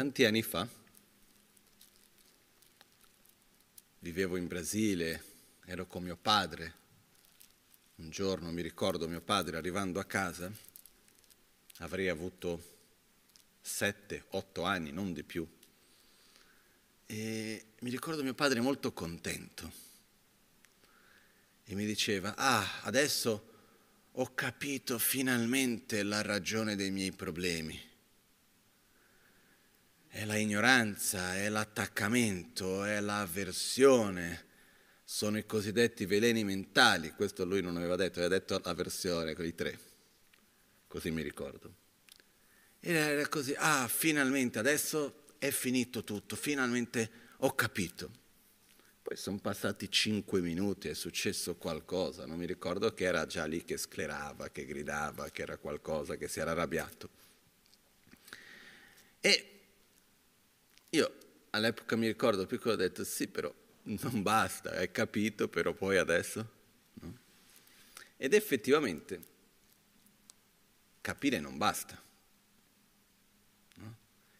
Tanti anni fa vivevo in Brasile, ero con mio padre. Un giorno mi ricordo mio padre arrivando a casa, avrei avuto sette, otto anni, non di più. E mi ricordo mio padre molto contento e mi diceva, ah, adesso ho capito finalmente la ragione dei miei problemi. È la ignoranza, è l'attaccamento, è l'avversione, sono i cosiddetti veleni mentali, questo lui non aveva detto, aveva detto avversione, quei tre, così mi ricordo. E era così, ah, finalmente, adesso è finito tutto, finalmente ho capito. Poi sono passati cinque minuti, è successo qualcosa, non mi ricordo che era già lì che sclerava, che gridava, che era qualcosa, che si era arrabbiato. E io all'epoca mi ricordo piccolo ho detto sì, però non basta, hai capito, però poi adesso... No? Ed effettivamente capire non basta. No?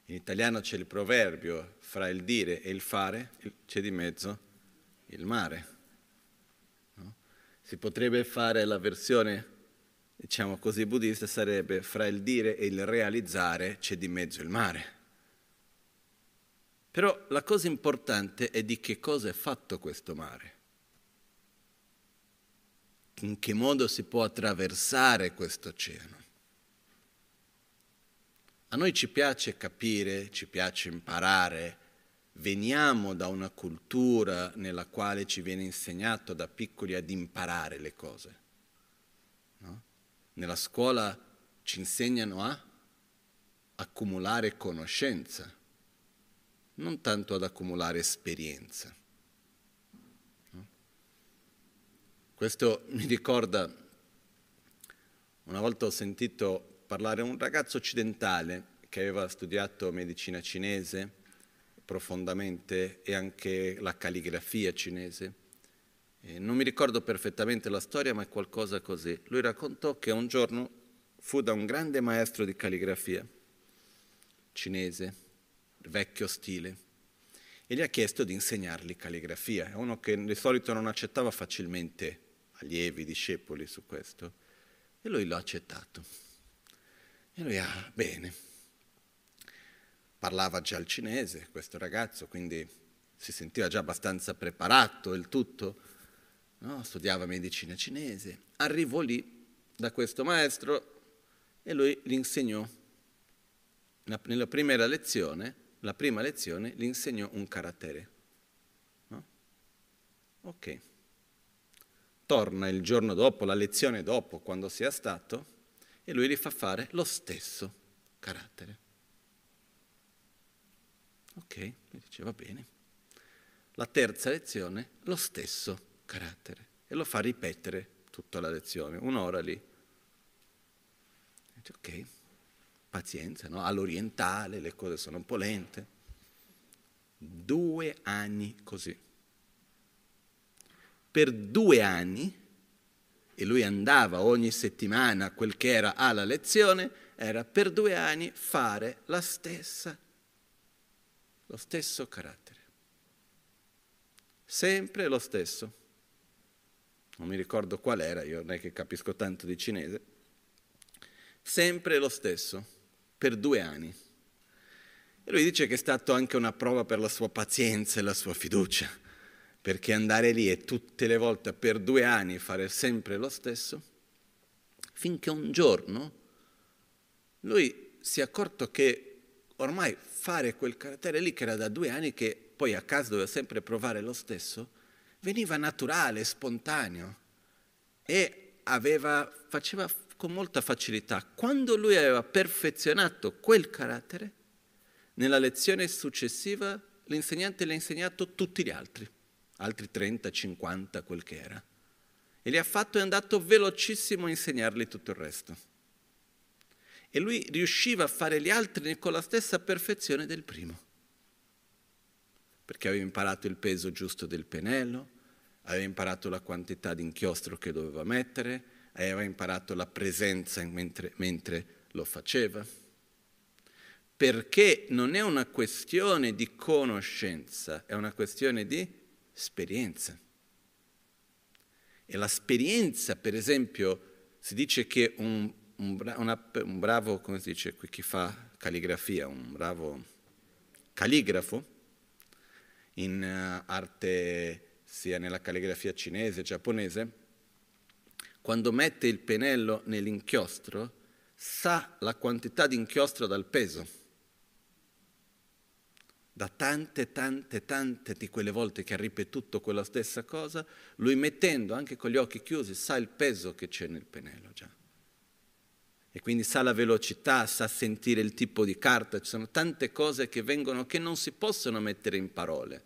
In italiano c'è il proverbio fra il dire e il fare, c'è di mezzo il mare. No? Si potrebbe fare la versione, diciamo così, buddista, sarebbe fra il dire e il realizzare c'è di mezzo il mare. Però la cosa importante è di che cosa è fatto questo mare. In che modo si può attraversare questo oceano. A noi ci piace capire, ci piace imparare, veniamo da una cultura nella quale ci viene insegnato da piccoli ad imparare le cose. No? Nella scuola ci insegnano a accumulare conoscenza, non tanto ad accumulare esperienza. Questo mi ricorda, una volta ho sentito parlare un ragazzo occidentale che aveva studiato medicina cinese profondamente e anche la calligrafia cinese. E non mi ricordo perfettamente la storia, ma è qualcosa così. Lui raccontò che un giorno fu da un grande maestro di calligrafia cinese, vecchio stile, e gli ha chiesto di insegnargli calligrafia. È uno che di solito non accettava facilmente allievi, discepoli su questo, e lui l'ha accettato. E lui, ah, bene, parlava già il cinese questo ragazzo, quindi si sentiva già abbastanza preparato il tutto, no? studiava medicina cinese. Arrivò lì da questo maestro e lui gli insegnò, nella prima lezione, la prima lezione gli insegnò un carattere. No? Ok. Torna il giorno dopo, la lezione dopo, quando sia stato, e lui gli fa fare lo stesso carattere. Ok, mi dice va bene. La terza lezione, lo stesso carattere. E lo fa ripetere tutta la lezione, un'ora lì. Dice, ok, pazienza, no? All'orientale le cose sono un po' lente. Due anni così. Per due anni, e lui andava ogni settimana quel che era alla lezione, era per due anni fare la stessa lo stesso carattere. Sempre lo stesso. Non mi ricordo qual era, io non è che capisco tanto di cinese. Sempre lo stesso, per due anni. E lui dice che è stato anche una prova per la sua pazienza e la sua fiducia, perché andare lì e tutte le volte per due anni fare sempre lo stesso, finché un giorno lui si è accorto che ormai fare quel carattere lì che era da due anni che poi a casa doveva sempre provare lo stesso, veniva naturale, spontaneo e aveva, faceva con molta facilità. Quando lui aveva perfezionato quel carattere, nella lezione successiva l'insegnante le ha insegnato tutti gli altri, altri 30, 50, quel che era. E li ha fatto e è andato velocissimo a insegnargli tutto il resto e lui riusciva a fare gli altri con la stessa perfezione del primo, perché aveva imparato il peso giusto del pennello, aveva imparato la quantità di inchiostro che doveva mettere, aveva imparato la presenza mentre, mentre lo faceva. perché non è una questione di conoscenza, è una questione di esperienza. E l'esperienza, per esempio, si dice che un, un, una, un bravo, come si dice chi fa calligrafia, un bravo calligrafo, in uh, arte sia nella calligrafia cinese, giapponese, quando mette il pennello nell'inchiostro, sa la quantità di inchiostro dal peso. Da tante, tante, tante di quelle volte che ha ripetuto quella stessa cosa, lui mettendo anche con gli occhi chiusi sa il peso che c'è nel pennello già. E quindi sa la velocità, sa sentire il tipo di carta, ci sono tante cose che vengono che non si possono mettere in parole,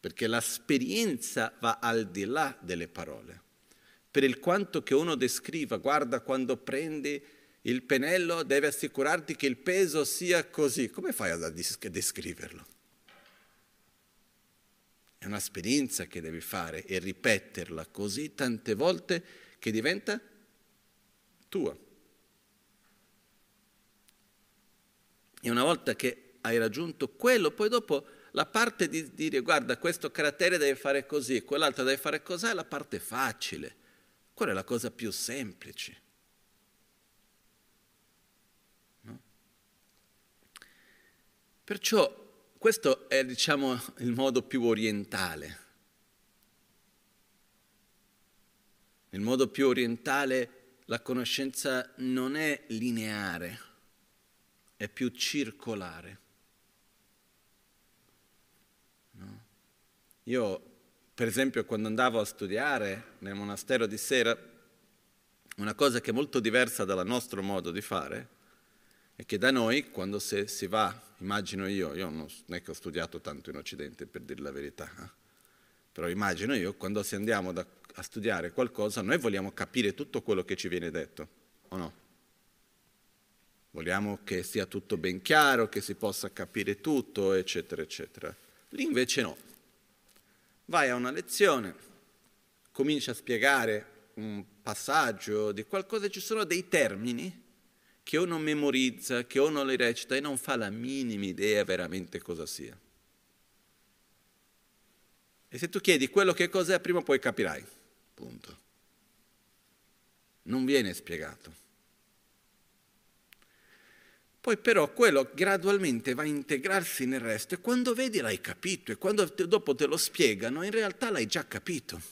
perché l'esperienza va al di là delle parole per il quanto che uno descriva, guarda quando prendi il pennello deve assicurarti che il peso sia così. Come fai a descriverlo? È un'esperienza che devi fare e ripeterla così tante volte che diventa tua. E una volta che hai raggiunto quello, poi dopo la parte di dire guarda questo carattere deve fare così, quell'altro deve fare così, è la parte facile quella è la cosa più semplice. No? Perciò questo è diciamo il modo più orientale. Nel modo più orientale la conoscenza non è lineare, è più circolare. No? Io per esempio quando andavo a studiare nel monastero di Sera, una cosa che è molto diversa dal nostro modo di fare è che da noi quando si, si va, immagino io, io non è che ho studiato tanto in Occidente per dire la verità, eh? però immagino io quando si andiamo da, a studiare qualcosa noi vogliamo capire tutto quello che ci viene detto, o no? Vogliamo che sia tutto ben chiaro, che si possa capire tutto, eccetera, eccetera. Lì invece no vai a una lezione, cominci a spiegare un passaggio di qualcosa, ci sono dei termini che uno memorizza, che uno li recita e non fa la minima idea veramente cosa sia. E se tu chiedi quello che cos'è, prima o poi capirai. Punto. Non viene spiegato. Poi però quello gradualmente va a integrarsi nel resto e quando vedi l'hai capito e quando te, dopo te lo spiegano in realtà l'hai già capito.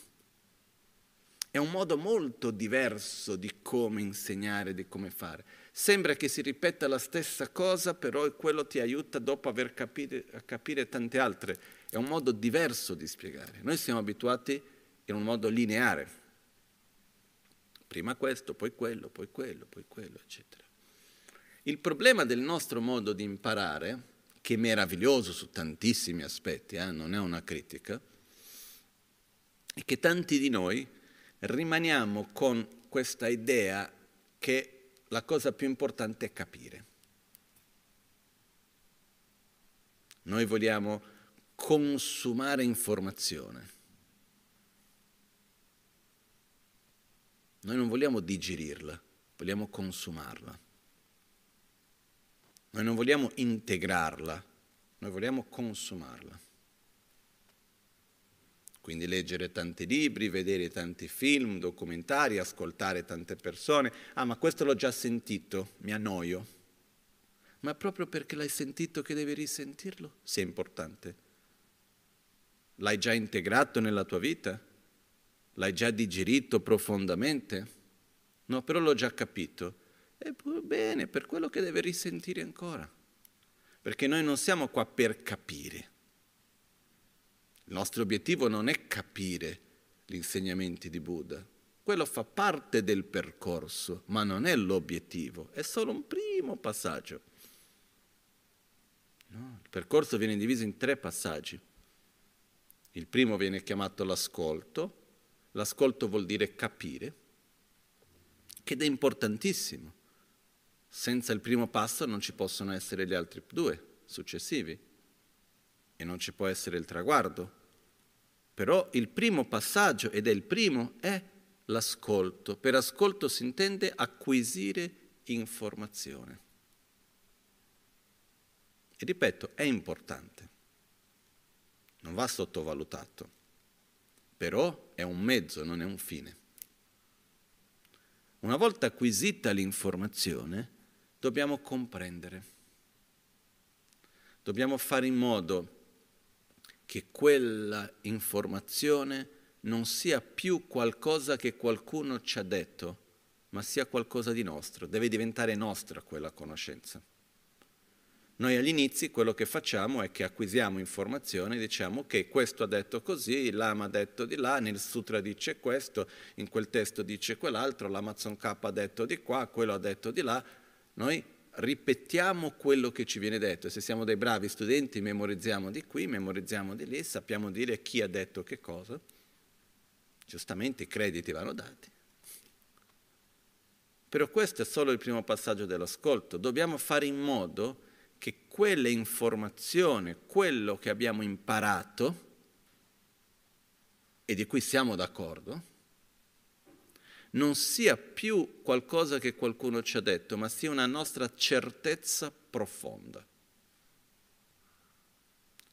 È un modo molto diverso di come insegnare, di come fare. Sembra che si ripeta la stessa cosa, però quello ti aiuta dopo aver capire, a capire tante altre. È un modo diverso di spiegare. Noi siamo abituati in un modo lineare. Prima questo, poi quello, poi quello, poi quello, eccetera. Il problema del nostro modo di imparare, che è meraviglioso su tantissimi aspetti, eh, non è una critica, è che tanti di noi rimaniamo con questa idea che la cosa più importante è capire. Noi vogliamo consumare informazione. Noi non vogliamo digerirla, vogliamo consumarla. Noi non vogliamo integrarla, noi vogliamo consumarla. Quindi leggere tanti libri, vedere tanti film, documentari, ascoltare tante persone. Ah, ma questo l'ho già sentito, mi annoio. Ma proprio perché l'hai sentito che devi risentirlo, se è importante. L'hai già integrato nella tua vita? L'hai già digerito profondamente? No, però l'ho già capito. E bene, per quello che deve risentire ancora. Perché noi non siamo qua per capire. Il nostro obiettivo non è capire gli insegnamenti di Buddha. Quello fa parte del percorso, ma non è l'obiettivo, è solo un primo passaggio. No, il percorso viene diviso in tre passaggi. Il primo viene chiamato l'ascolto, l'ascolto vuol dire capire, che è importantissimo. Senza il primo passo non ci possono essere gli altri due successivi e non ci può essere il traguardo. Però il primo passaggio, ed è il primo, è l'ascolto. Per ascolto si intende acquisire informazione. E ripeto, è importante, non va sottovalutato, però è un mezzo, non è un fine. Una volta acquisita l'informazione, dobbiamo comprendere, dobbiamo fare in modo che quella informazione non sia più qualcosa che qualcuno ci ha detto, ma sia qualcosa di nostro, deve diventare nostra quella conoscenza. Noi agli inizi quello che facciamo è che acquisiamo informazioni, diciamo che questo ha detto così, Lama ha detto di là, nel sutra dice questo, in quel testo dice quell'altro, l'Amazon K ha detto di qua, quello ha detto di là. Noi ripetiamo quello che ci viene detto e se siamo dei bravi studenti memorizziamo di qui, memorizziamo di lì, sappiamo dire chi ha detto che cosa. Giustamente i crediti vanno dati. Però questo è solo il primo passaggio dell'ascolto. Dobbiamo fare in modo che quelle informazioni, quello che abbiamo imparato e di cui siamo d'accordo, non sia più qualcosa che qualcuno ci ha detto, ma sia una nostra certezza profonda.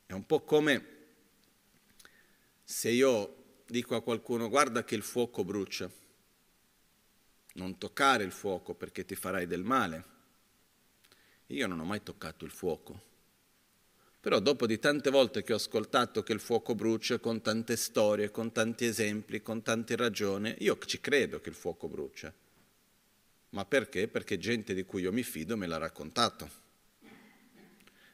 È un po' come se io dico a qualcuno guarda che il fuoco brucia, non toccare il fuoco perché ti farai del male. Io non ho mai toccato il fuoco. Però dopo di tante volte che ho ascoltato che il fuoco brucia, con tante storie, con tanti esempi, con tante ragioni, io ci credo che il fuoco brucia. Ma perché? Perché gente di cui io mi fido me l'ha raccontato.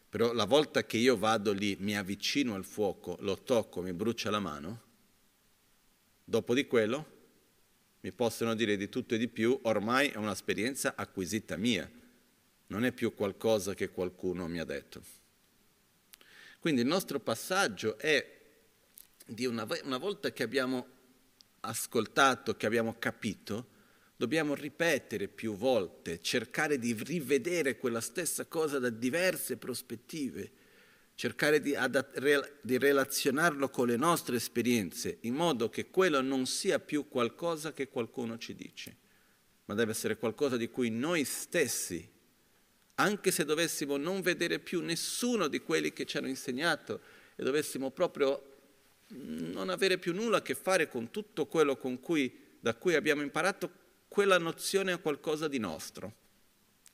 Però la volta che io vado lì, mi avvicino al fuoco, lo tocco, mi brucia la mano, dopo di quello mi possono dire di tutto e di più, ormai è un'esperienza acquisita mia, non è più qualcosa che qualcuno mi ha detto. Quindi il nostro passaggio è di una, una volta che abbiamo ascoltato, che abbiamo capito, dobbiamo ripetere più volte, cercare di rivedere quella stessa cosa da diverse prospettive, cercare di, adat- di, relazionarlo con le nostre esperienze, in modo che quello non sia più qualcosa che qualcuno ci dice, ma deve essere qualcosa di cui noi stessi anche se dovessimo non vedere più nessuno di quelli che ci hanno insegnato e dovessimo proprio non avere più nulla a che fare con tutto quello con cui, da cui abbiamo imparato, quella nozione è qualcosa di nostro,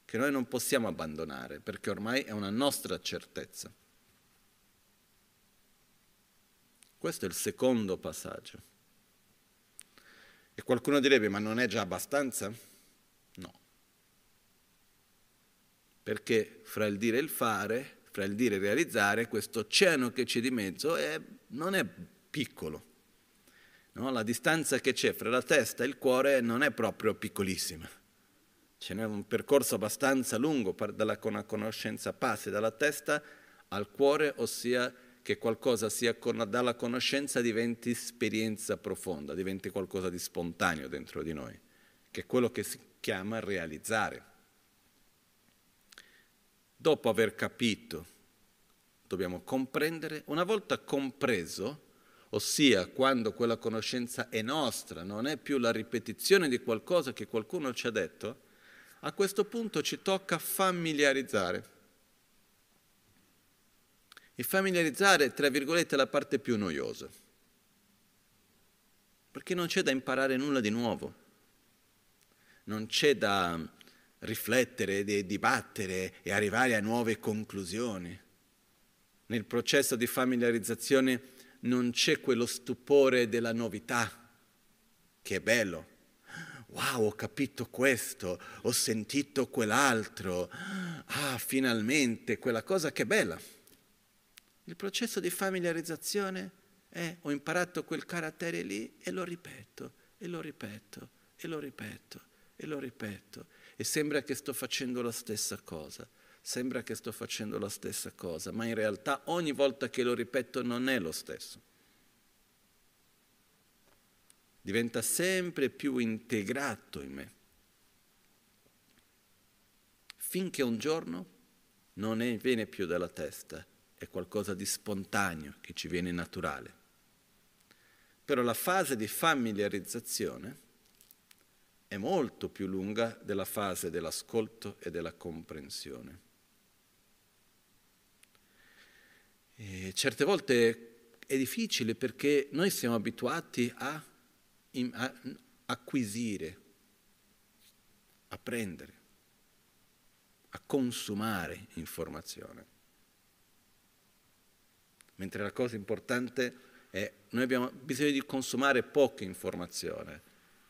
che noi non possiamo abbandonare, perché ormai è una nostra certezza. Questo è il secondo passaggio. E qualcuno direbbe, ma non è già abbastanza? Perché fra il dire e il fare, fra il dire e il realizzare, questo oceano che c'è di mezzo è, non è piccolo. No? La distanza che c'è fra la testa e il cuore non è proprio piccolissima. Ce n'è un percorso abbastanza lungo dalla conoscenza passi dalla testa al cuore, ossia che qualcosa sia con, dalla conoscenza diventi esperienza profonda, diventi qualcosa di spontaneo dentro di noi, che è quello che si chiama realizzare. Dopo aver capito, dobbiamo comprendere, una volta compreso, ossia quando quella conoscenza è nostra, non è più la ripetizione di qualcosa che qualcuno ci ha detto, a questo punto ci tocca familiarizzare. E familiarizzare, tra virgolette, la parte più noiosa, perché non c'è da imparare nulla di nuovo, non c'è da riflettere, di dibattere e arrivare a nuove conclusioni. Nel processo di familiarizzazione non c'è quello stupore della novità, che è bello. Wow, ho capito questo, ho sentito quell'altro. Ah, finalmente, quella cosa che bella. Il processo di familiarizzazione è ho imparato quel carattere lì e lo ripeto, e lo ripeto, e lo ripeto, e lo ripeto e sembra che sto facendo la stessa cosa, sembra che sto facendo la stessa cosa, ma in realtà ogni volta che lo ripeto non è lo stesso. Diventa sempre più integrato in me, finché un giorno non è, viene più dalla testa, è qualcosa di spontaneo che ci viene naturale. Però la fase di familiarizzazione è molto più lunga della fase dell'ascolto e della comprensione. E certe volte è difficile perché noi siamo abituati a, a acquisire, a prendere, a consumare informazione. Mentre la cosa importante è noi abbiamo bisogno di consumare poca informazione.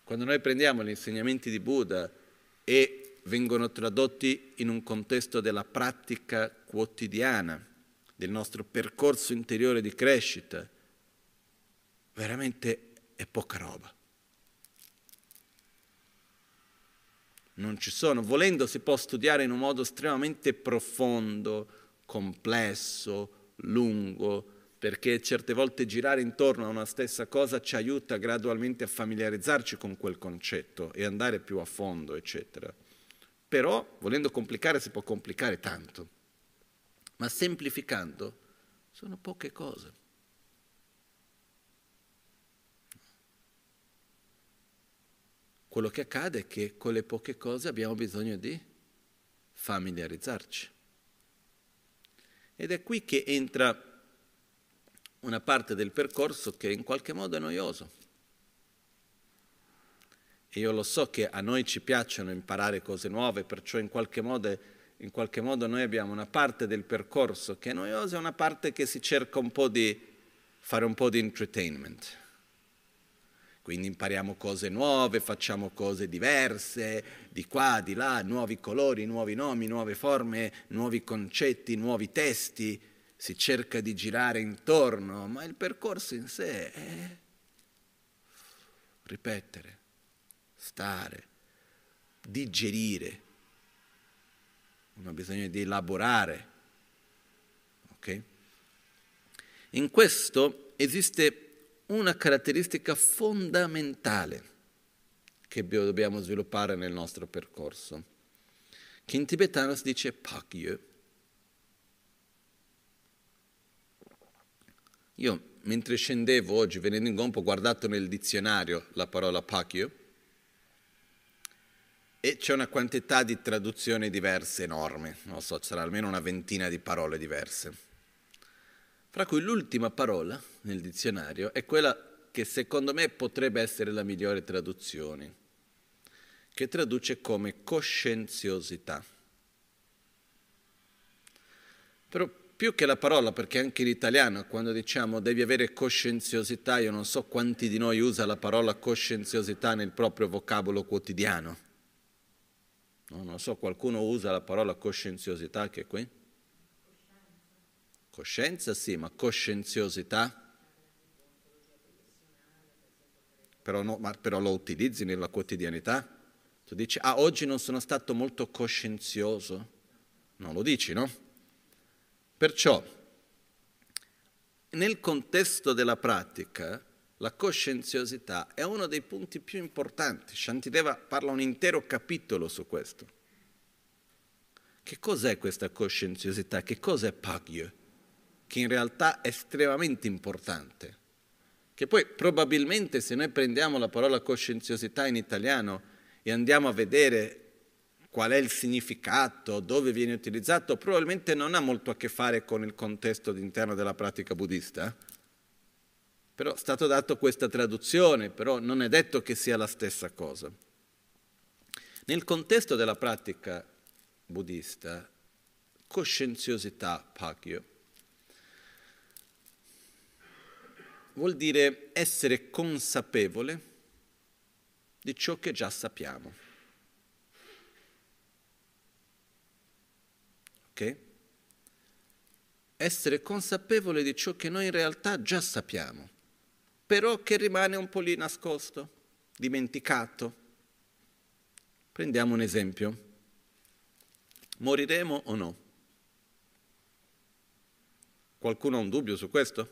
Quando noi prendiamo gli insegnamenti di Buddha e vengono tradotti in un contesto della pratica quotidiana, del nostro percorso interiore di crescita, veramente è poca roba. Non ci sono, volendo si può studiare in un modo estremamente profondo, complesso, lungo, perché certe volte girare intorno a una stessa cosa ci aiuta gradualmente a familiarizzarci con quel concetto e andare più a fondo, eccetera. Però, volendo complicare, si può complicare tanto ma semplificando sono poche cose. Quello che accade è che con le poche cose abbiamo bisogno di familiarizzarci. Ed è qui che entra una parte del percorso che in qualche modo è noioso. E io lo so che a noi ci piacciono imparare cose nuove, perciò in qualche modo in qualche modo noi abbiamo una parte del percorso che è noiosa e una parte che si cerca un po' di fare un po' di entertainment. Quindi impariamo cose nuove, facciamo cose diverse, di qua, di là, nuovi colori, nuovi nomi, nuove forme, nuovi concetti, nuovi testi, si cerca di girare intorno, ma il percorso in sé è ripetere, stare, digerire, uno ha bisogno di elaborare. Okay? In questo esiste una caratteristica fondamentale che dobbiamo sviluppare nel nostro percorso, che in tibetano si dice Pakye. Io mentre scendevo oggi venendo in Gompo ho guardato nel dizionario la parola Pakye e c'è una quantità di traduzioni diverse enorme, non so, c'era almeno una ventina di parole diverse. Fra cui l'ultima parola nel dizionario è quella che secondo me potrebbe essere la migliore traduzione, che traduce come coscienziosità. Però più che la parola, perché anche in italiano quando diciamo devi avere coscienziosità, io non so quanti di noi usa la parola coscienziosità nel proprio vocabolo quotidiano. No, non so, qualcuno usa la parola coscienziosità che è qui? Coscienza sì, ma coscienziosità? Però, no, però lo utilizzi nella quotidianità? Tu dici, ah, oggi non sono stato molto coscienzioso. Non lo dici, no? Perciò, nel contesto della pratica, la coscienziosità è uno dei punti più importanti. Shantideva parla un intero capitolo su questo. Che cos'è questa coscienziosità? Che cos'è Pagyo? Che in realtà è estremamente importante. Che poi probabilmente se noi prendiamo la parola coscienziosità in italiano e andiamo a vedere qual è il significato, dove viene utilizzato, probabilmente non ha molto a che fare con il contesto interno della pratica buddista però è stato dato questa traduzione, però non è detto che sia la stessa cosa. Nel contesto della pratica buddista, coscienziosità, pakyo, vuol dire essere consapevole di ciò che già sappiamo. Ok? Essere consapevole di ciò che noi in realtà già sappiamo però che rimane un po' lì nascosto, dimenticato. Prendiamo un esempio. Moriremo o no? Qualcuno ha un dubbio su questo?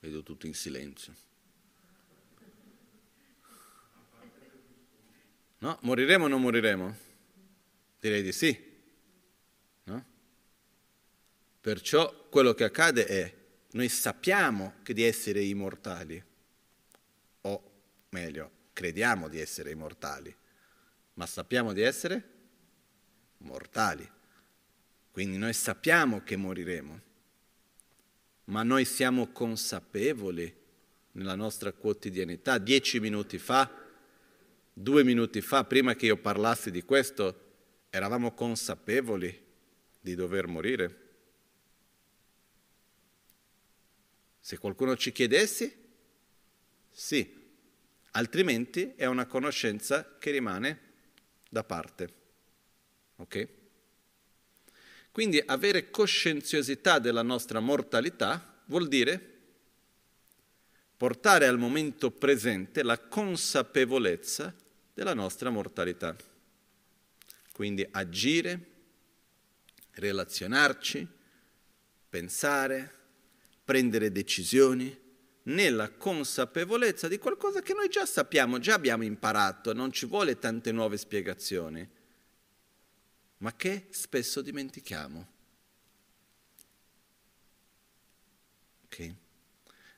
Vedo tutto in silenzio. No? Moriremo o non moriremo? Direi di sì. Perciò quello che accade è, noi sappiamo di essere immortali, o meglio, crediamo di essere immortali, ma sappiamo di essere mortali. Quindi noi sappiamo che moriremo, ma noi siamo consapevoli nella nostra quotidianità. Dieci minuti fa, due minuti fa, prima che io parlassi di questo, eravamo consapevoli di dover morire. Se qualcuno ci chiedesse, sì, altrimenti è una conoscenza che rimane da parte. Ok? Quindi avere coscienziosità della nostra mortalità vuol dire portare al momento presente la consapevolezza della nostra mortalità. Quindi agire, relazionarci, pensare, prendere decisioni nella consapevolezza di qualcosa che noi già sappiamo, già abbiamo imparato, non ci vuole tante nuove spiegazioni, ma che spesso dimentichiamo. Okay.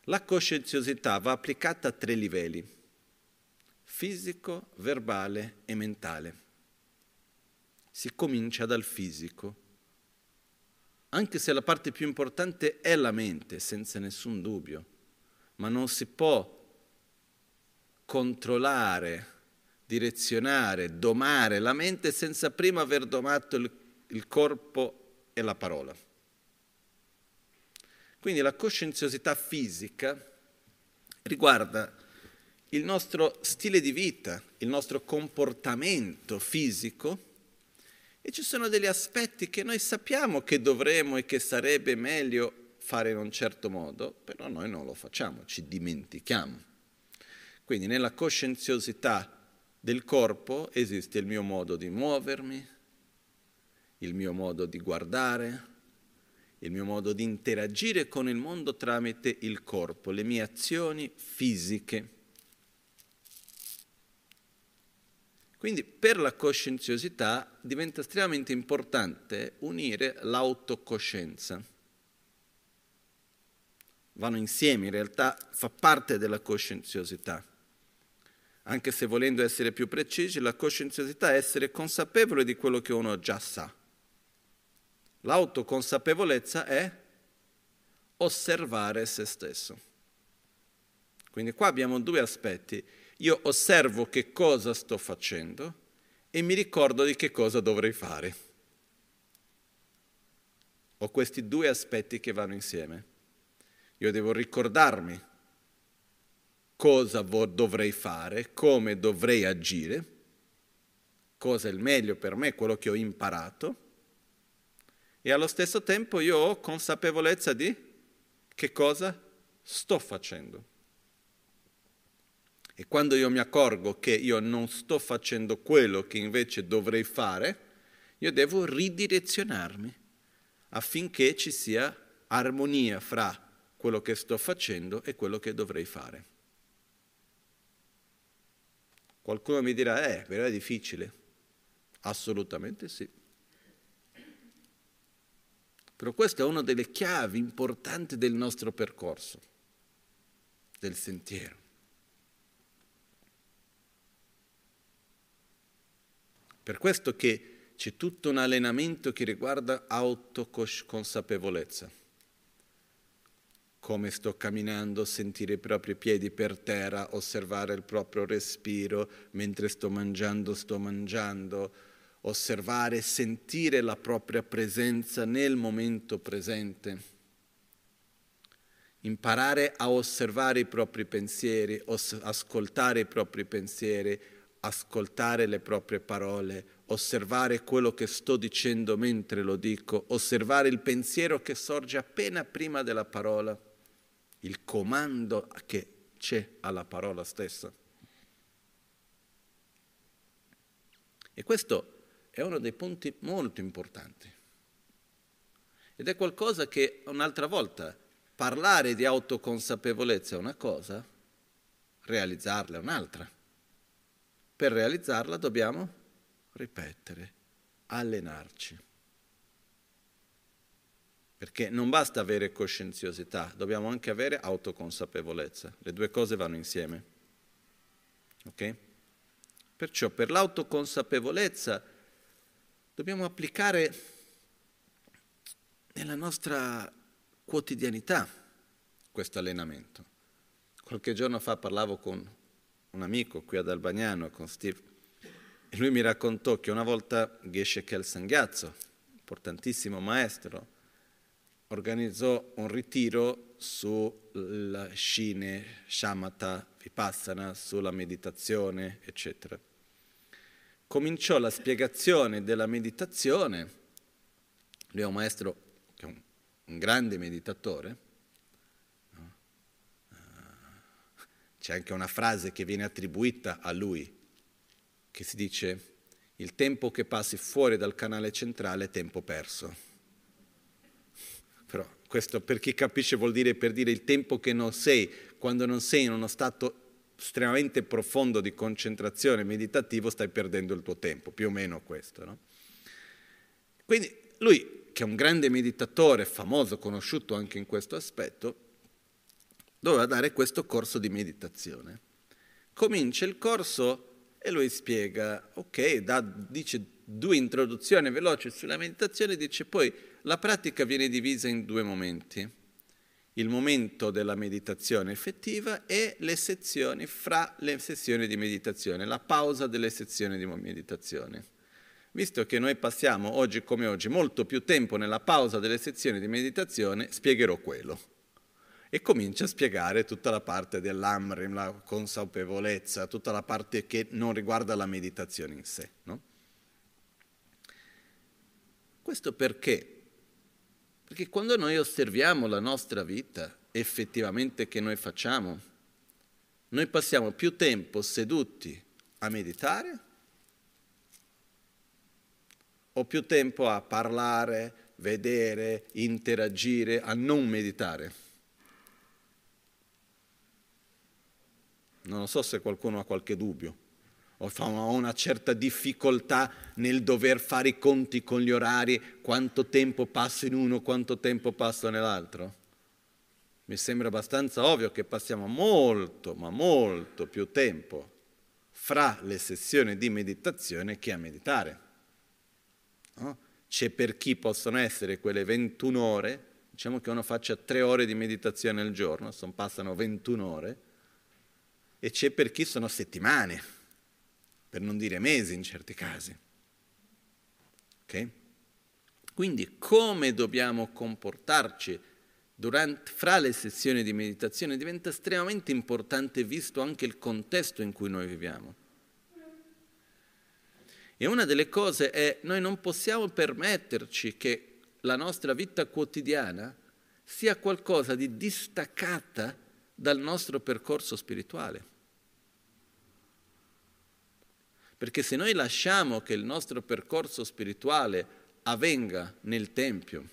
La coscienziosità va applicata a tre livelli, fisico, verbale e mentale. Si comincia dal fisico, anche se la parte più importante è la mente, senza nessun dubbio, ma non si può controllare, direzionare, domare la mente senza prima aver domato il, il corpo e la parola. Quindi la coscienziosità fisica riguarda il nostro stile di vita, il nostro comportamento fisico e ci sono degli aspetti che noi sappiamo che dovremmo e che sarebbe meglio fare in un certo modo, però noi non lo facciamo, ci dimentichiamo. Quindi nella coscienziosità del corpo esiste il mio modo di muovermi, il mio modo di guardare, il mio modo di interagire con il mondo tramite il corpo, le mie azioni fisiche. Quindi per la coscienziosità diventa estremamente importante unire l'autocoscienza. Vanno insieme, in realtà fa parte della coscienziosità. Anche se volendo essere più precisi, la coscienziosità è essere consapevole di quello che uno già sa. L'autoconsapevolezza è osservare se stesso. Quindi qua abbiamo due aspetti io osservo che cosa sto facendo e mi ricordo di che cosa dovrei fare. Ho questi due aspetti che vanno insieme. Io devo ricordarmi cosa dovrei fare, come dovrei agire, cosa è il meglio per me, quello che ho imparato, e allo stesso tempo io ho consapevolezza di che cosa sto facendo. E quando io mi accorgo che io non sto facendo quello che invece dovrei fare, io devo ridirezionarmi affinché ci sia armonia fra quello che sto facendo e quello che dovrei fare. Qualcuno mi dirà, eh, però è difficile. Assolutamente sì. Però questa è una delle chiavi importanti del nostro percorso, del sentiero. Per questo che c'è tutto un allenamento che riguarda autoconsapevolezza. Come sto camminando, sentire i propri piedi per terra, osservare il proprio respiro, mentre sto mangiando, sto mangiando, osservare, sentire la propria presenza nel momento presente. Imparare a osservare i propri pensieri, ascoltare i propri pensieri, ascoltare le proprie parole, osservare quello che sto dicendo mentre lo dico, osservare il pensiero che sorge appena prima della parola, il comando che c'è alla parola stessa. E questo è uno dei punti molto importanti. Ed è qualcosa che un'altra volta parlare di autoconsapevolezza è una cosa, realizzarla è un'altra. Per realizzarla dobbiamo ripetere, allenarci. Perché non basta avere coscienziosità, dobbiamo anche avere autoconsapevolezza. Le due cose vanno insieme. Ok? Perciò per l'autoconsapevolezza dobbiamo applicare nella nostra quotidianità questo allenamento. Qualche giorno fa parlavo con un amico qui ad Albagnano, con Steve, e lui mi raccontò che una volta Geshe Kel Sangyazzo, importantissimo maestro, organizzò un ritiro sulla Shine, Shamatha, Vipassana, sulla meditazione, eccetera. Cominciò la spiegazione della meditazione, lui è un maestro che è un grande meditatore, c'è anche una frase che viene attribuita a lui, che si dice il tempo che passi fuori dal canale centrale è tempo perso. Però questo per chi capisce vuol dire per dire il tempo che non sei, quando non sei in uno stato estremamente profondo di concentrazione meditativo stai perdendo il tuo tempo, più o meno questo. No? Quindi lui, che è un grande meditatore, famoso, conosciuto anche in questo aspetto, doveva dare questo corso di meditazione. Comincia il corso e lui spiega, ok, da, dice due introduzioni veloci sulla meditazione, dice poi la pratica viene divisa in due momenti, il momento della meditazione effettiva e le sezioni fra le sessioni di meditazione, la pausa delle sezioni di meditazione. Visto che noi passiamo oggi come oggi molto più tempo nella pausa delle sezioni di meditazione, spiegherò quello e comincia a spiegare tutta la parte dell'amrim, la consapevolezza, tutta la parte che non riguarda la meditazione in sé. No? Questo perché? Perché quando noi osserviamo la nostra vita, effettivamente che noi facciamo, noi passiamo più tempo seduti a meditare o più tempo a parlare, vedere, interagire, a non meditare? Non so se qualcuno ha qualche dubbio o fa una certa difficoltà nel dover fare i conti con gli orari, quanto tempo passo in uno, quanto tempo passo nell'altro. Mi sembra abbastanza ovvio che passiamo molto, ma molto più tempo fra le sessioni di meditazione che a meditare. No? C'è per chi possono essere quelle 21 ore, diciamo che uno faccia 3 ore di meditazione al giorno, sono, passano 21 ore, e c'è per chi sono settimane, per non dire mesi in certi casi. Okay? Quindi come dobbiamo comportarci durante, fra le sessioni di meditazione diventa estremamente importante visto anche il contesto in cui noi viviamo. E una delle cose è noi non possiamo permetterci che la nostra vita quotidiana sia qualcosa di distaccata dal nostro percorso spirituale. Perché se noi lasciamo che il nostro percorso spirituale avvenga nel Tempio,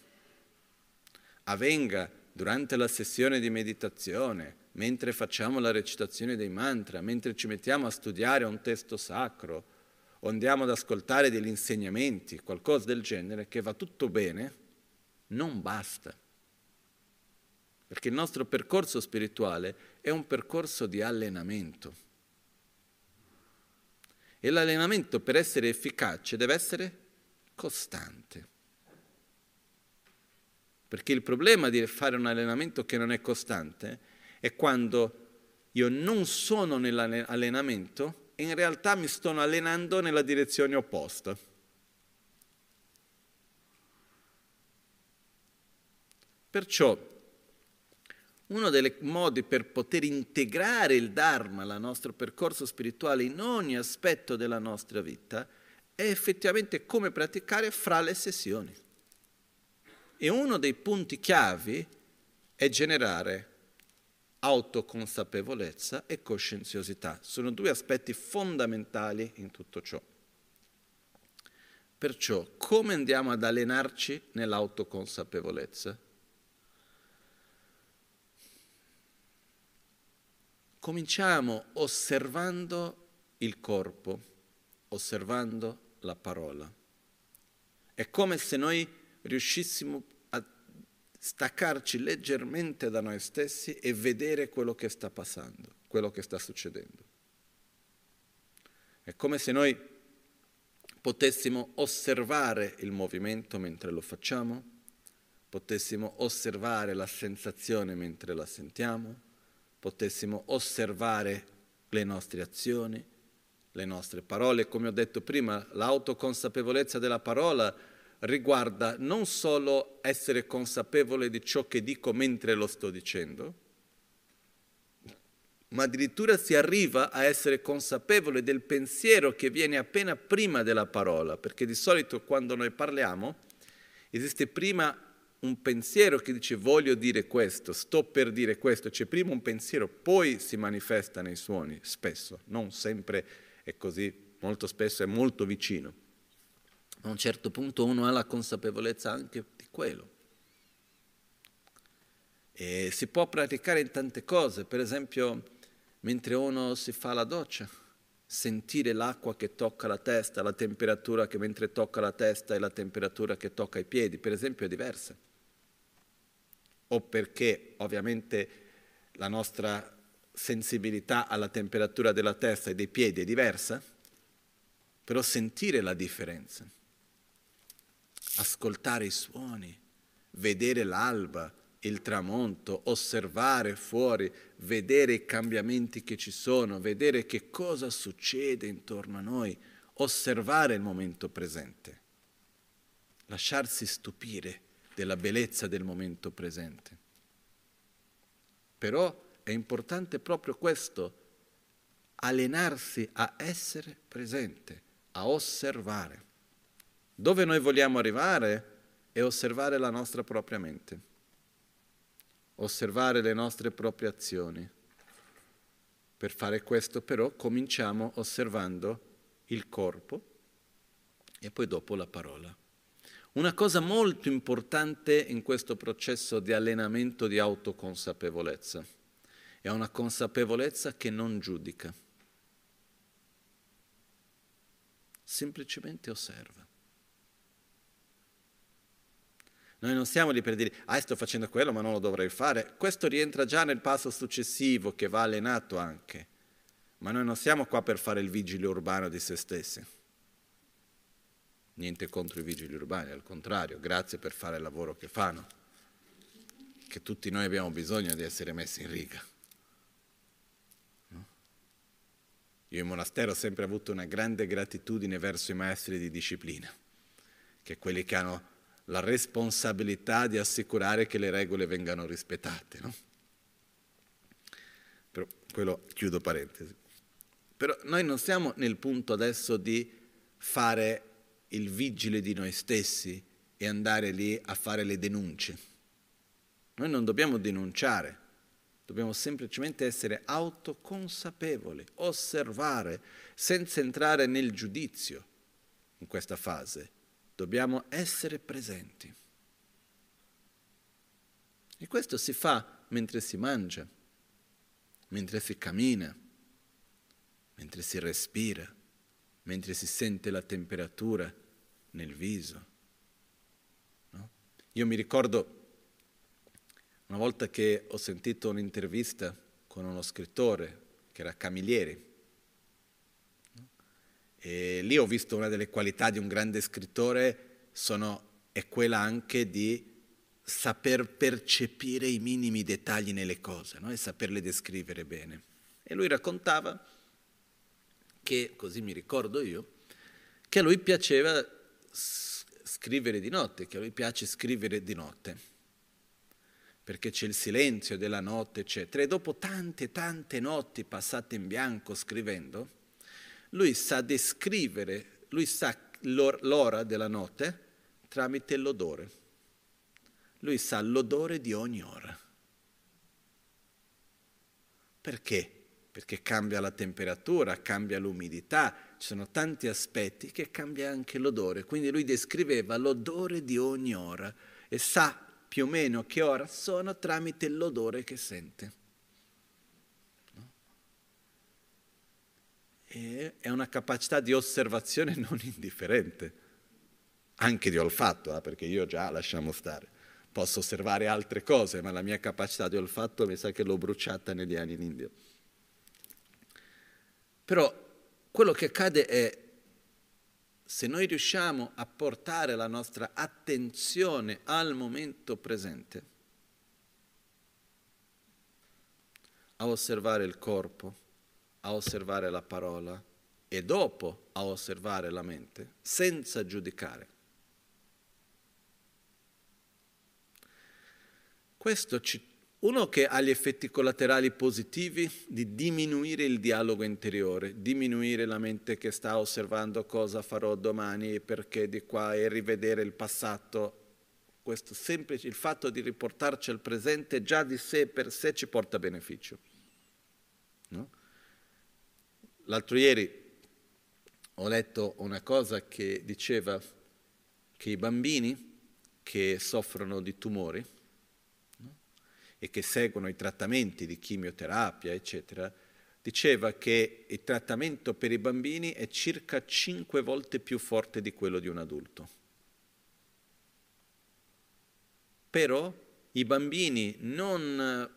avvenga durante la sessione di meditazione, mentre facciamo la recitazione dei mantra, mentre ci mettiamo a studiare un testo sacro, o andiamo ad ascoltare degli insegnamenti, qualcosa del genere, che va tutto bene, non basta. Perché il nostro percorso spirituale è un percorso di allenamento. E l'allenamento per essere efficace deve essere costante. Perché il problema di fare un allenamento che non è costante è quando io non sono nell'allenamento e in realtà mi sto allenando nella direzione opposta. Perciò uno dei modi per poter integrare il Dharma, il nostro percorso spirituale, in ogni aspetto della nostra vita, è effettivamente come praticare fra le sessioni. E uno dei punti chiavi è generare autoconsapevolezza e coscienziosità. Sono due aspetti fondamentali in tutto ciò. Perciò, come andiamo ad allenarci nell'autoconsapevolezza? Cominciamo osservando il corpo, osservando la parola. È come se noi riuscissimo a staccarci leggermente da noi stessi e vedere quello che sta passando, quello che sta succedendo. È come se noi potessimo osservare il movimento mentre lo facciamo, potessimo osservare la sensazione mentre la sentiamo, potessimo osservare le nostre azioni, le nostre parole. Come ho detto prima, l'autoconsapevolezza della parola riguarda non solo essere consapevole di ciò che dico mentre lo sto dicendo, ma addirittura si arriva a essere consapevole del pensiero che viene appena prima della parola, perché di solito quando noi parliamo esiste prima un pensiero che dice voglio dire questo, sto per dire questo, c'è prima un pensiero, poi si manifesta nei suoni, spesso, non sempre è così, molto spesso è molto vicino. A un certo punto uno ha la consapevolezza anche di quello. E si può praticare in tante cose, per esempio mentre uno si fa la doccia, sentire l'acqua che tocca la testa, la temperatura che mentre tocca la testa e la temperatura che tocca i piedi, per esempio, è diversa. O perché ovviamente la nostra sensibilità alla temperatura della testa e dei piedi è diversa, però sentire la differenza, ascoltare i suoni, vedere l'alba, il tramonto, osservare fuori, vedere i cambiamenti che ci sono, vedere che cosa succede intorno a noi, osservare il momento presente, lasciarsi stupire della bellezza del momento presente. Però è importante proprio questo, allenarsi a essere presente, a osservare. Dove noi vogliamo arrivare è osservare la nostra propria mente osservare le nostre proprie azioni. Per fare questo però cominciamo osservando il corpo e poi dopo la parola. Una cosa molto importante in questo processo di allenamento di autoconsapevolezza è una consapevolezza che non giudica, semplicemente osserva. Noi non siamo lì per dire, ah, sto facendo quello, ma non lo dovrei fare. Questo rientra già nel passo successivo che va allenato anche. Ma noi non siamo qua per fare il vigile urbano di se stessi. Niente contro i vigili urbani, al contrario, grazie per fare il lavoro che fanno. Che tutti noi abbiamo bisogno di essere messi in riga. Io in monastero ho sempre avuto una grande gratitudine verso i maestri di disciplina, che quelli che hanno la responsabilità di assicurare che le regole vengano rispettate. No? Però quello chiudo parentesi. Però noi non siamo nel punto adesso di fare il vigile di noi stessi e andare lì a fare le denunce. Noi non dobbiamo denunciare, dobbiamo semplicemente essere autoconsapevoli, osservare, senza entrare nel giudizio in questa fase dobbiamo essere presenti. E questo si fa mentre si mangia, mentre si cammina, mentre si respira, mentre si sente la temperatura nel viso. No? Io mi ricordo una volta che ho sentito un'intervista con uno scrittore che era Camilleri e lì ho visto una delle qualità di un grande scrittore sono, è quella anche di saper percepire i minimi dettagli nelle cose no? e saperle descrivere bene. E lui raccontava che, così mi ricordo io, che a lui piaceva scrivere di notte, che a lui piace scrivere di notte, perché c'è il silenzio della notte, eccetera. E dopo tante, tante notti passate in bianco scrivendo, lui sa descrivere, lui sa l'ora della notte tramite l'odore. Lui sa l'odore di ogni ora. Perché? Perché cambia la temperatura, cambia l'umidità, ci sono tanti aspetti che cambia anche l'odore. Quindi lui descriveva l'odore di ogni ora e sa più o meno che ora sono tramite l'odore che sente. E è una capacità di osservazione non indifferente, anche di olfatto, eh, perché io già lasciamo stare. Posso osservare altre cose, ma la mia capacità di olfatto mi sa che l'ho bruciata negli anni in India. Però quello che accade è, se noi riusciamo a portare la nostra attenzione al momento presente, a osservare il corpo, a osservare la parola e dopo a osservare la mente, senza giudicare. Questo ci uno che ha gli effetti collaterali positivi di diminuire il dialogo interiore, diminuire la mente che sta osservando cosa farò domani e perché di qua e rivedere il passato. Questo semplice, il fatto di riportarci al presente già di sé per sé ci porta beneficio. No? L'altro ieri ho letto una cosa che diceva che i bambini che soffrono di tumori, e che seguono i trattamenti di chimioterapia, eccetera, diceva che il trattamento per i bambini è circa cinque volte più forte di quello di un adulto. Però i bambini, non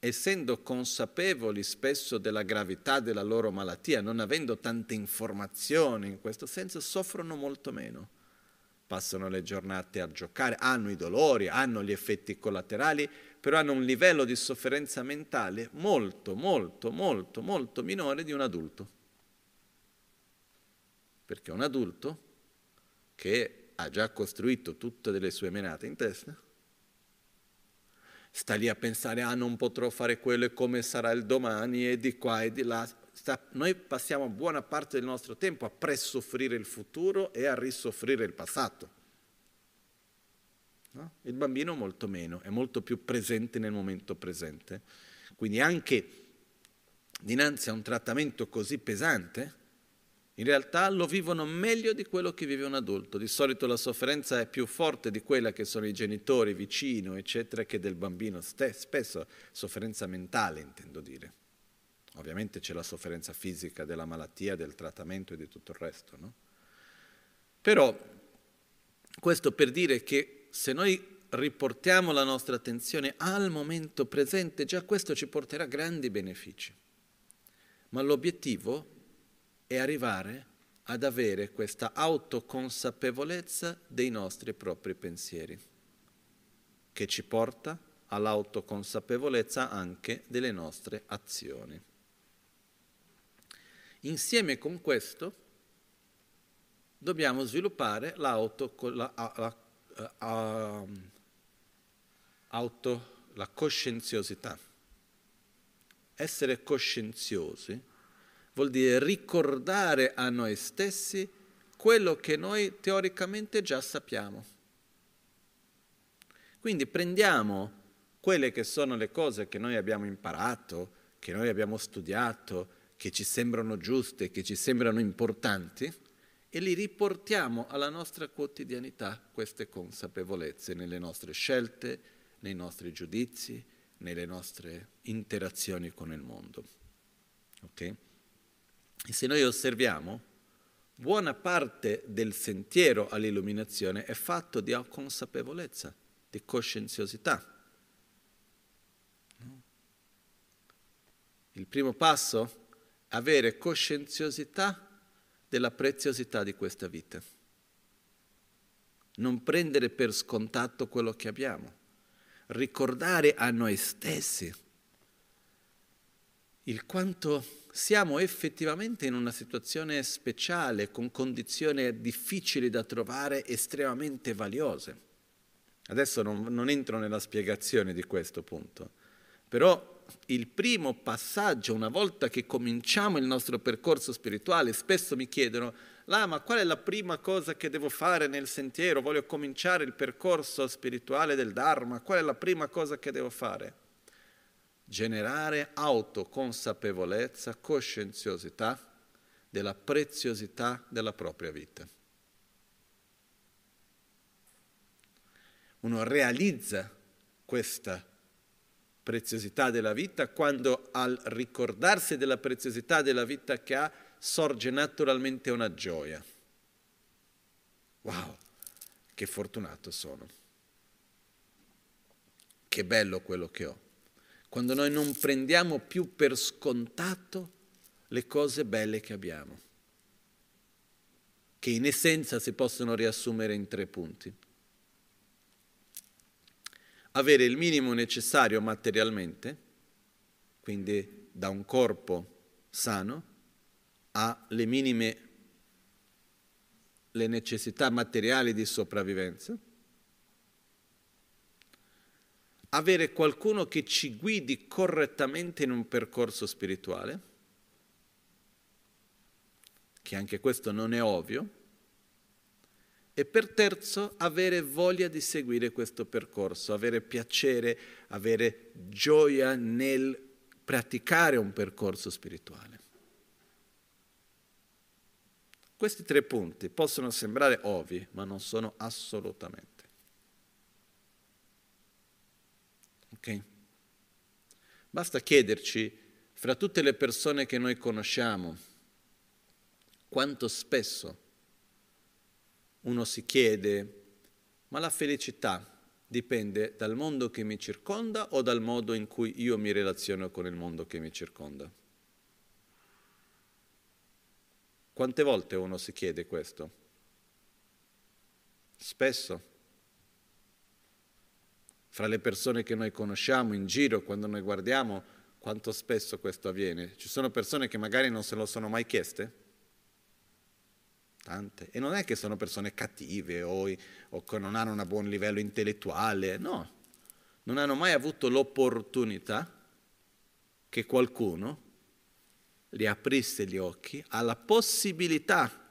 essendo consapevoli spesso della gravità della loro malattia, non avendo tante informazioni in questo senso, soffrono molto meno. Passano le giornate a giocare, hanno i dolori, hanno gli effetti collaterali, però hanno un livello di sofferenza mentale molto, molto, molto, molto minore di un adulto. Perché un adulto che ha già costruito tutte le sue menate in testa, sta lì a pensare, ah non potrò fare quello e come sarà il domani e di qua e di là. Sta, noi passiamo buona parte del nostro tempo a presoffrire il futuro e a risoffrire il passato. No? Il bambino molto meno, è molto più presente nel momento presente. Quindi anche dinanzi a un trattamento così pesante, in realtà lo vivono meglio di quello che vive un adulto. Di solito la sofferenza è più forte di quella che sono i genitori vicino, eccetera, che del bambino stesso. Spesso sofferenza mentale, intendo dire. Ovviamente c'è la sofferenza fisica della malattia, del trattamento e di tutto il resto, no? Però questo per dire che se noi riportiamo la nostra attenzione al momento presente, già questo ci porterà grandi benefici. Ma l'obiettivo è arrivare ad avere questa autoconsapevolezza dei nostri propri pensieri, che ci porta all'autoconsapevolezza anche delle nostre azioni. Insieme con questo dobbiamo sviluppare la uh, auto, la coscienziosità. Essere coscienziosi vuol dire ricordare a noi stessi quello che noi teoricamente già sappiamo. Quindi prendiamo quelle che sono le cose che noi abbiamo imparato, che noi abbiamo studiato, che ci sembrano giuste, che ci sembrano importanti, e li riportiamo alla nostra quotidianità queste consapevolezze nelle nostre scelte, nei nostri giudizi, nelle nostre interazioni con il mondo. Okay? E se noi osserviamo, buona parte del sentiero all'illuminazione è fatto di consapevolezza, di coscienziosità. Il primo passo, avere coscienziosità della preziosità di questa vita. Non prendere per scontato quello che abbiamo, ricordare a noi stessi il quanto siamo effettivamente in una situazione speciale, con condizioni difficili da trovare, estremamente valiose. Adesso non, non entro nella spiegazione di questo punto, però il primo passaggio, una volta che cominciamo il nostro percorso spirituale, spesso mi chiedono, Lama, qual è la prima cosa che devo fare nel sentiero? Voglio cominciare il percorso spirituale del Dharma, qual è la prima cosa che devo fare? Generare autoconsapevolezza, coscienziosità della preziosità della propria vita. Uno realizza questa preziosità della vita, quando al ricordarsi della preziosità della vita che ha, sorge naturalmente una gioia. Wow, che fortunato sono. Che bello quello che ho. Quando noi non prendiamo più per scontato le cose belle che abbiamo. che in essenza si possono riassumere in tre punti. Avere il minimo necessario materialmente, quindi da un corpo sano, a le minime le necessità materiali di sopravvivenza, avere qualcuno che ci guidi correttamente in un percorso spirituale, che anche questo non è ovvio, e per terzo avere voglia di seguire questo percorso, avere piacere, avere gioia nel praticare un percorso spirituale. Questi tre punti possono sembrare ovvi, ma non sono assolutamente. Ok? Basta chiederci, fra tutte le persone che noi conosciamo, quanto spesso uno si chiede, ma la felicità dipende dal mondo che mi circonda o dal modo in cui io mi relaziono con il mondo che mi circonda? Quante volte uno si chiede questo? Spesso. Fra le persone che noi conosciamo in giro, quando noi guardiamo, quanto spesso questo avviene? Ci sono persone che magari non se lo sono mai chieste? Tante. E non è che sono persone cattive o, o che non hanno un buon livello intellettuale, no. Non hanno mai avuto l'opportunità che qualcuno li aprisse gli occhi alla possibilità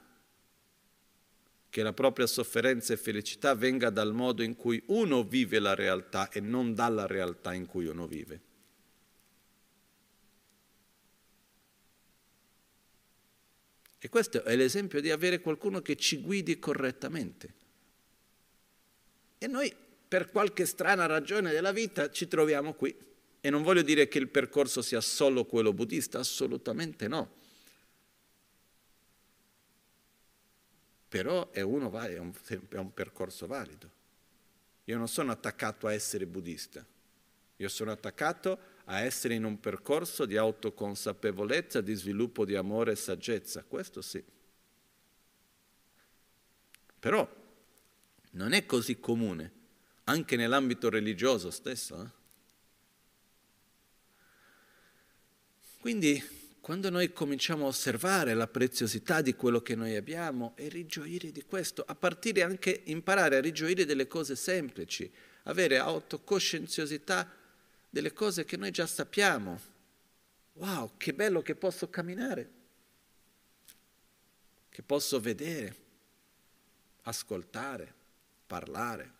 che la propria sofferenza e felicità venga dal modo in cui uno vive la realtà e non dalla realtà in cui uno vive. E questo è l'esempio di avere qualcuno che ci guidi correttamente. E noi, per qualche strana ragione della vita, ci troviamo qui. E non voglio dire che il percorso sia solo quello buddista, assolutamente no. Però è, uno, è, un, è un percorso valido. Io non sono attaccato a essere buddista, io sono attaccato a essere in un percorso di autoconsapevolezza, di sviluppo di amore e saggezza, questo sì. Però non è così comune, anche nell'ambito religioso stesso. Eh? Quindi quando noi cominciamo a osservare la preziosità di quello che noi abbiamo e rigioire di questo, a partire anche imparare a rigioire delle cose semplici, avere autocoscienziosità delle cose che noi già sappiamo. Wow, che bello che posso camminare, che posso vedere, ascoltare, parlare,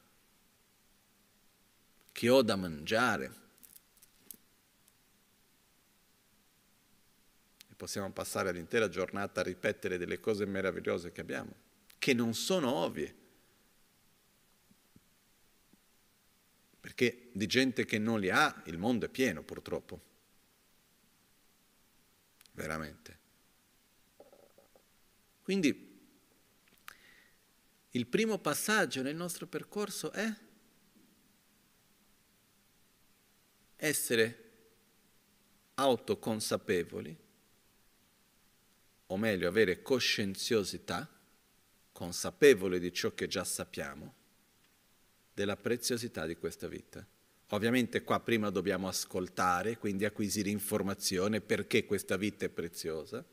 che ho da mangiare possiamo passare l'intera giornata a ripetere delle cose meravigliose che abbiamo, che non sono ovvie. Perché di gente che non li ha il mondo è pieno purtroppo. Veramente. Quindi il primo passaggio nel nostro percorso è essere autoconsapevoli o meglio avere coscienziosità, consapevole di ciò che già sappiamo, della preziosità di questa vita. Ovviamente qua prima dobbiamo ascoltare, quindi acquisire informazione perché questa vita è preziosa.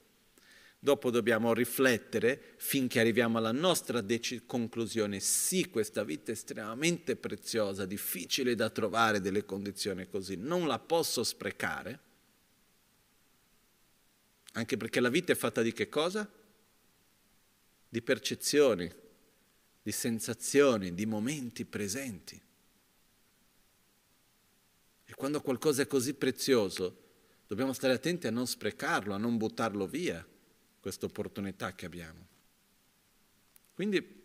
Dopo dobbiamo riflettere finché arriviamo alla nostra dec- conclusione, sì, questa vita è estremamente preziosa, difficile da trovare delle condizioni così, non la posso sprecare anche perché la vita è fatta di che cosa? Di percezioni, di sensazioni, di momenti presenti. E quando qualcosa è così prezioso, dobbiamo stare attenti a non sprecarlo, a non buttarlo via, questa opportunità che abbiamo. Quindi,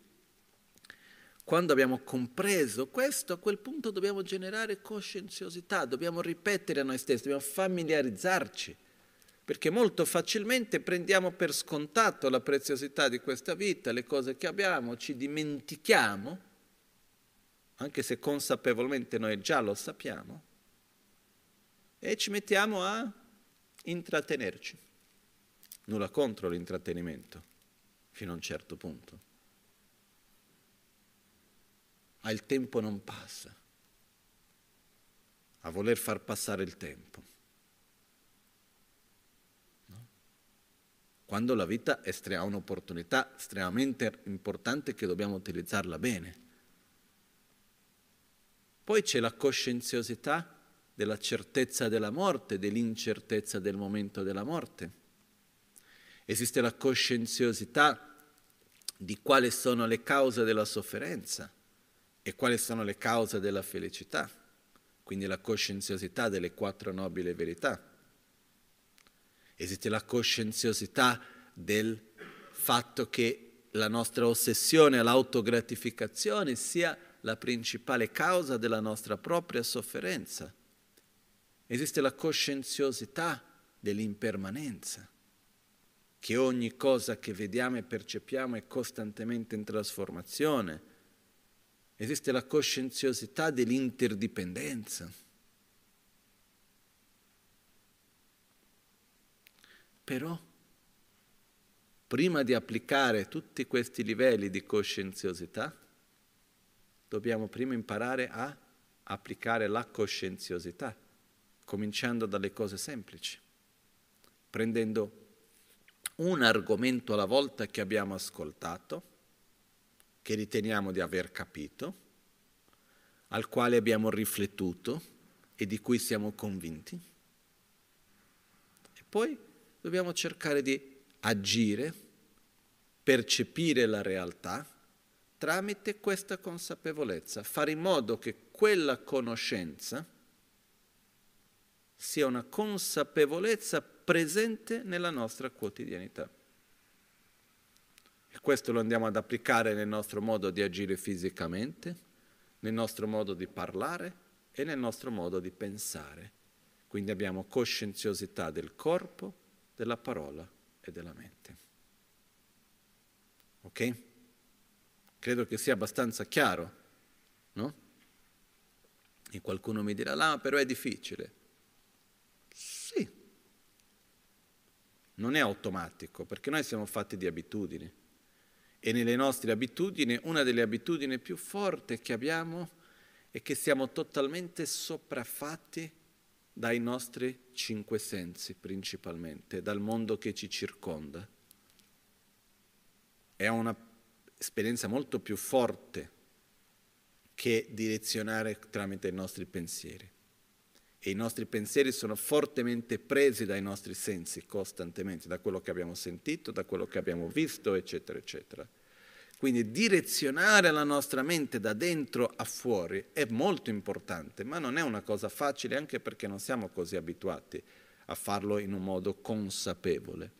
quando abbiamo compreso questo, a quel punto dobbiamo generare coscienziosità, dobbiamo ripetere a noi stessi, dobbiamo familiarizzarci perché molto facilmente prendiamo per scontato la preziosità di questa vita, le cose che abbiamo, ci dimentichiamo, anche se consapevolmente noi già lo sappiamo, e ci mettiamo a intrattenerci. Nulla contro l'intrattenimento, fino a un certo punto. Ma il tempo non passa, a voler far passare il tempo. Quando la vita ha un'opportunità estremamente importante che dobbiamo utilizzarla bene. Poi c'è la coscienziosità della certezza della morte, dell'incertezza del momento della morte. Esiste la coscienziosità di quali sono le cause della sofferenza e quali sono le cause della felicità, quindi la coscienziosità delle quattro nobili verità. Esiste la coscienziosità del fatto che la nostra ossessione all'autogratificazione sia la principale causa della nostra propria sofferenza esiste la coscienziosità dell'impermanenza, che ogni cosa che vediamo e percepiamo è costantemente in trasformazione. Esiste la coscienziosità dell'interdipendenza. Però, prima di applicare tutti questi livelli di coscienziosità, dobbiamo prima imparare a applicare la coscienziosità cominciando dalle cose semplici, prendendo un argomento alla volta che abbiamo ascoltato, che riteniamo di aver capito, al quale abbiamo riflettuto e di cui siamo convinti. E poi dobbiamo cercare di agire, percepire la realtà tramite questa consapevolezza, fare in modo che quella conoscenza sia una consapevolezza presente nella nostra quotidianità. E questo lo andiamo ad applicare nel nostro modo di agire fisicamente, nel nostro modo di parlare e nel nostro modo di pensare. Quindi abbiamo coscienziosità del corpo, della parola e della mente. Ok? Credo che sia abbastanza chiaro, no? E qualcuno mi dirà, ah, però è difficile. non è automatico, perché noi siamo fatti di abitudini. E nelle nostre abitudini, una delle abitudini più forti che abbiamo è che siamo totalmente sopraffatti dai nostri cinque sensi principalmente, dal mondo che ci circonda. È un'esperienza molto più forte che direzionare tramite i nostri pensieri e i nostri pensieri sono fortemente presi dai nostri sensi costantemente, da quello che abbiamo sentito, da quello che abbiamo visto, eccetera, eccetera. Quindi direzionare la nostra mente da dentro a fuori è molto importante, ma non è una cosa facile anche perché non siamo così abituati a farlo in un modo consapevole.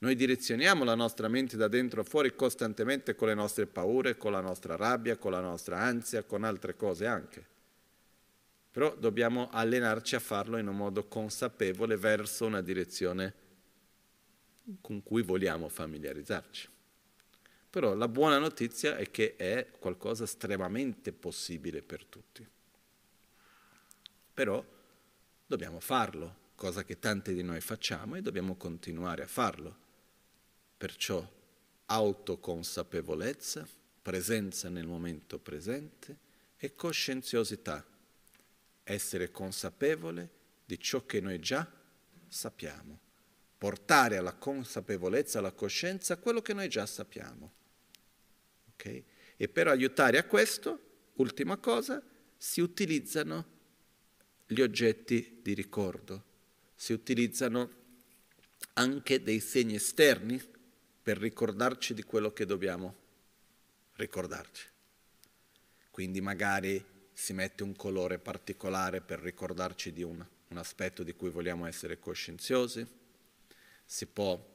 Noi direzioniamo la nostra mente da dentro a fuori costantemente con le nostre paure, con la nostra rabbia, con la nostra ansia, con altre cose anche però dobbiamo allenarci a farlo in un modo consapevole verso una direzione con cui vogliamo familiarizzarci. Però la buona notizia è che è qualcosa estremamente possibile per tutti. Però dobbiamo farlo, cosa che tanti di noi facciamo e dobbiamo continuare a farlo. Perciò autoconsapevolezza, presenza nel momento presente e coscienziosità essere consapevole di ciò che noi già sappiamo, portare alla consapevolezza, alla coscienza quello che noi già sappiamo. Okay? E per aiutare a questo, ultima cosa, si utilizzano gli oggetti di ricordo, si utilizzano anche dei segni esterni per ricordarci di quello che dobbiamo ricordarci. Quindi magari si mette un colore particolare per ricordarci di un, un aspetto di cui vogliamo essere coscienziosi, si può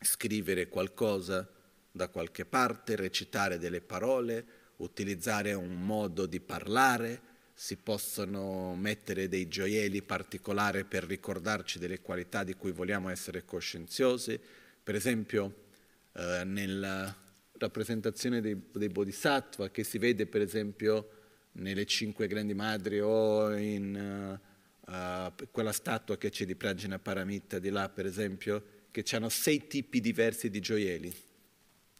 scrivere qualcosa da qualche parte, recitare delle parole, utilizzare un modo di parlare, si possono mettere dei gioielli particolari per ricordarci delle qualità di cui vogliamo essere coscienziosi. Per esempio, eh, nella rappresentazione dei, dei bodhisattva, che si vede per esempio nelle cinque grandi madri o in uh, quella statua che c'è di Prajna Paramita di là, per esempio, che hanno sei tipi diversi di gioielli.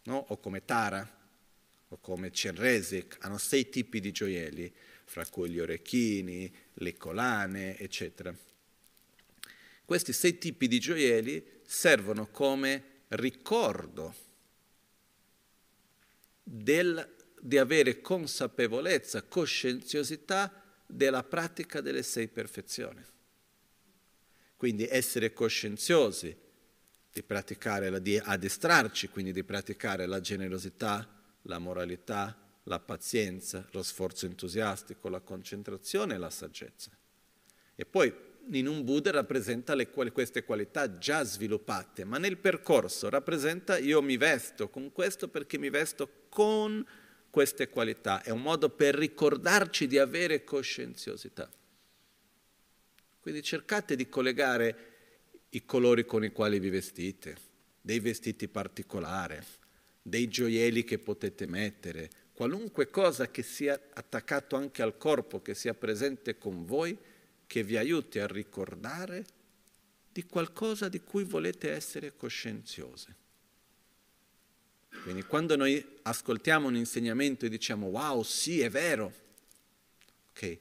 No? o come Tara, o come Cerresic, hanno sei tipi di gioielli, fra cui gli orecchini, le collane, eccetera. Questi sei tipi di gioielli servono come ricordo del, di avere consapevolezza, coscienziosità della pratica delle sei perfezioni. Quindi essere coscienziosi di praticare, di addestrarci, quindi di praticare la generosità, la moralità, la pazienza, lo sforzo entusiastico, la concentrazione e la saggezza. E poi in un Buddha rappresenta le, queste qualità già sviluppate, ma nel percorso rappresenta io mi vesto con questo perché mi vesto con queste qualità. È un modo per ricordarci di avere coscienziosità. Quindi cercate di collegare i colori con i quali vi vestite, dei vestiti particolari, dei gioielli che potete mettere, qualunque cosa che sia attaccato anche al corpo, che sia presente con voi, che vi aiuti a ricordare di qualcosa di cui volete essere coscienziosi. Quindi quando noi ascoltiamo un insegnamento e diciamo wow, sì, è vero, ok,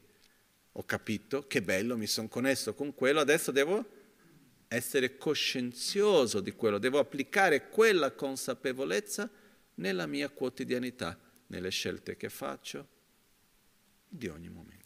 ho capito, che bello, mi sono connesso con quello, adesso devo essere coscienzioso di quello, devo applicare quella consapevolezza nella mia quotidianità, nelle scelte che faccio di ogni momento.